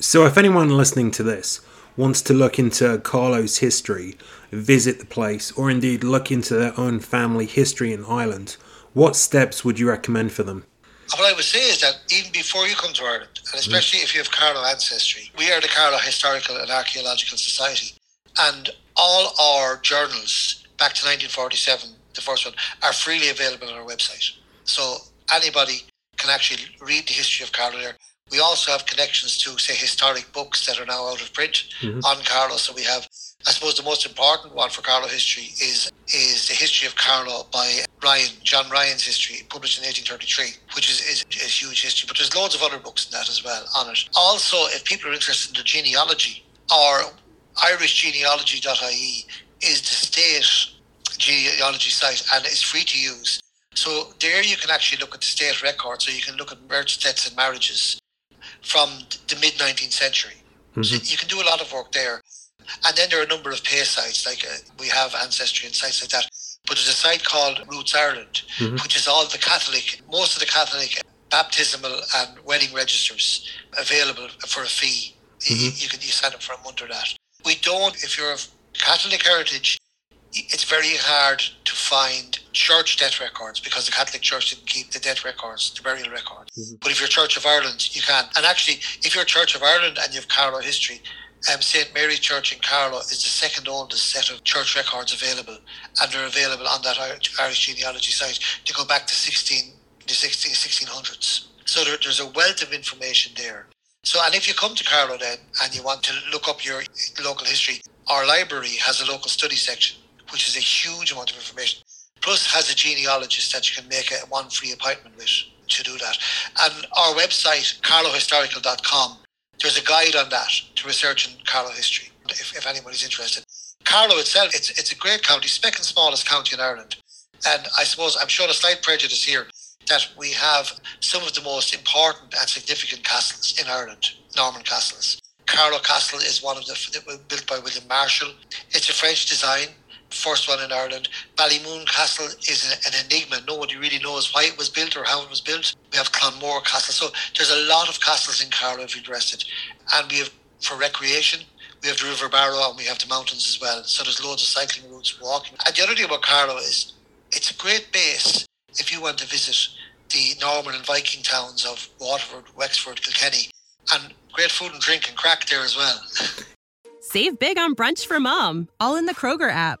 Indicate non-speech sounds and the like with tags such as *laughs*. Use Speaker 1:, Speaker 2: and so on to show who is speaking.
Speaker 1: So, if anyone listening to this wants to look into Carlow's history, visit the place, or indeed look into their own family history in Ireland, what steps would you recommend for them?
Speaker 2: What I would say is that even before you come to Ireland, and mm. especially if you have Carlow ancestry, we are the Carlow Historical and Archaeological Society, and all our journals back to 1947, the first one, are freely available on our website. So anybody can actually read the history of Carlow there. We also have connections to, say, historic books that are now out of print
Speaker 1: Mhm.
Speaker 2: on Carlow. So we have, I suppose, the most important one for Carlow history is is the history of Carlow by Ryan, John Ryan's history, published in 1833, which is, is, is huge history. But there's loads of other books in that as well on it. Also, if people are interested in the genealogy, or irishgenealogy.ie is the state genealogy site and it's free to use. So there you can actually look at the state records, So you can look at birth, deaths, and marriages from the mid 19th century. So mm-hmm. you can do a lot of work there. And then there are a number of pay sites, like uh, we have Ancestry and sites like that. But there's a site called Roots Ireland, mm-hmm. which is all the Catholic, most of the Catholic baptismal and wedding registers available for a fee. You, mm-hmm. you can you sign up for a month or that. We don't, if you're of Catholic heritage, it's very hard to find church death records because the Catholic Church didn't keep the death records, the burial records. But if you're Church of Ireland, you can. And actually, if you're Church of Ireland and you have Carlow history, um, St Mary's Church in Carlow is the second oldest set of church records available, and they're available on that Irish, Irish genealogy site to go back to 16, the 16, 1600s. So there, there's a wealth of information there. So, and if you come to Carlow then and you want to look up your local history, our library has a local study section, which is a huge amount of information. Plus, has a genealogist that you can make a one free appointment with to do that. And our website, carlowhistorical.com, there's a guide on that to research in Carlow history, if, if anybody's interested. Carlow itself, it's, it's a great county, second smallest county in Ireland. And I suppose I'm showing a slight prejudice here that we have some of the most important and significant castles in Ireland, Norman castles. Carlow Castle is one of the built by William Marshal. It's a French design, first one in Ireland. Ballymoon Castle is an, enigma. Nobody really knows why it was built or how it was built. We have Clonmore Castle. So there's a lot of castles in Carlow if you're interested. And we have for recreation, we have the River Barrow and we have the mountains as well. So there's loads of cycling routes, walking. And the other thing about Carlow is it's a great base if you want to visit the Norman and Viking towns of Waterford, Wexford, Kilkenny, and great food and drink and crack there as well. *laughs*
Speaker 3: Save big on brunch for mom, all in the Kroger app.